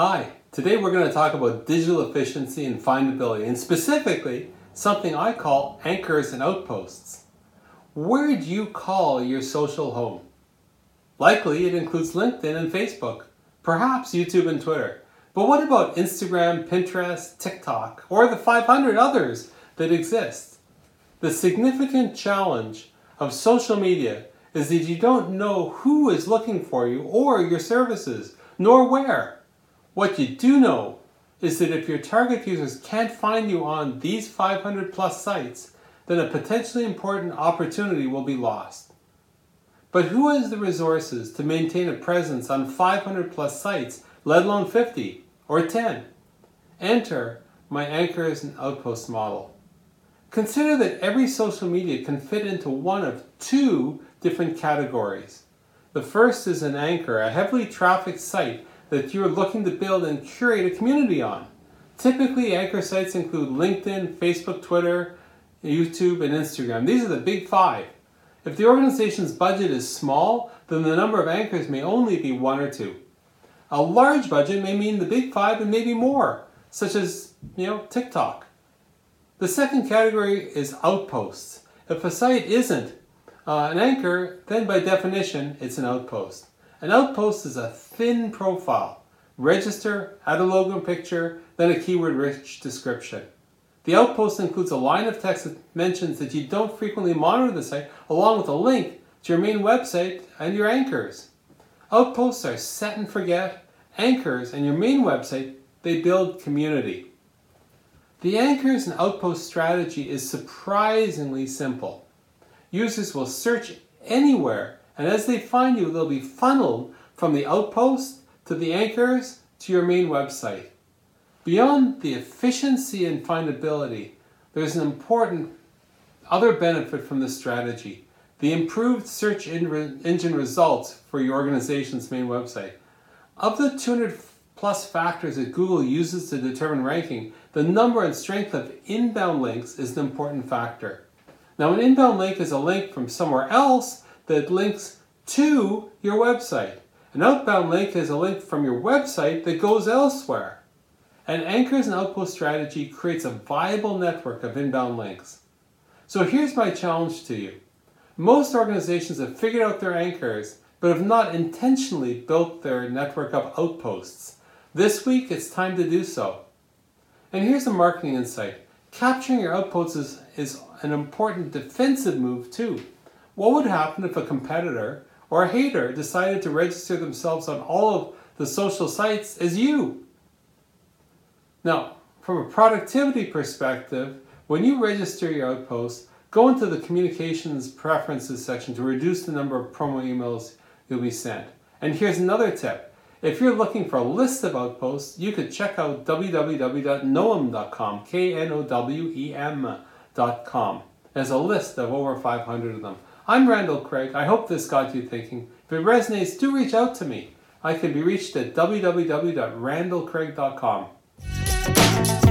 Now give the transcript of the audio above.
Hi, today we're going to talk about digital efficiency and findability, and specifically something I call anchors and outposts. Where do you call your social home? Likely it includes LinkedIn and Facebook, perhaps YouTube and Twitter. But what about Instagram, Pinterest, TikTok, or the 500 others that exist? The significant challenge of social media is that you don't know who is looking for you or your services, nor where. What you do know is that if your target users can't find you on these 500 plus sites, then a potentially important opportunity will be lost. But who has the resources to maintain a presence on 500 plus sites, let alone 50 or 10? Enter my anchors and outposts model. Consider that every social media can fit into one of two different categories. The first is an anchor, a heavily trafficked site that you're looking to build and curate a community on. Typically, anchor sites include LinkedIn, Facebook, Twitter, YouTube, and Instagram. These are the big five. If the organization's budget is small, then the number of anchors may only be one or two. A large budget may mean the big five and maybe more, such as, you know, TikTok. The second category is outposts. If a site isn't uh, an anchor, then by definition, it's an outpost. An outpost is a thin profile. Register, add a logo and picture, then a keyword-rich description. The outpost includes a line of text that mentions that you don't frequently monitor the site, along with a link to your main website and your anchors. Outposts are set and forget. Anchors and your main website, they build community. The anchors and outpost strategy is surprisingly simple. Users will search anywhere, and as they find you, they'll be funneled from the outpost to the anchors to your main website. Beyond the efficiency and findability, there's an important other benefit from this strategy the improved search engine results for your organization's main website. Of the 200 plus factors that Google uses to determine ranking, the number and strength of inbound links is an important factor. Now, an inbound link is a link from somewhere else that links to your website. An outbound link is a link from your website that goes elsewhere. An anchors and outpost strategy creates a viable network of inbound links. So here's my challenge to you. Most organizations have figured out their anchors, but have not intentionally built their network of outposts. This week, it's time to do so. And here's a marketing insight. Capturing your outposts is, is an important defensive move too. What would happen if a competitor or a hater decided to register themselves on all of the social sites as you? Now, from a productivity perspective, when you register your outpost, go into the communications preferences section to reduce the number of promo emails you'll be sent. And here's another tip. If you're looking for a list of outposts, you could check out www.knowem.com, K-N-O-W-E-M.com. There's a list of over 500 of them. I'm Randall Craig. I hope this got you thinking. If it resonates, do reach out to me. I can be reached at www.randallcraig.com.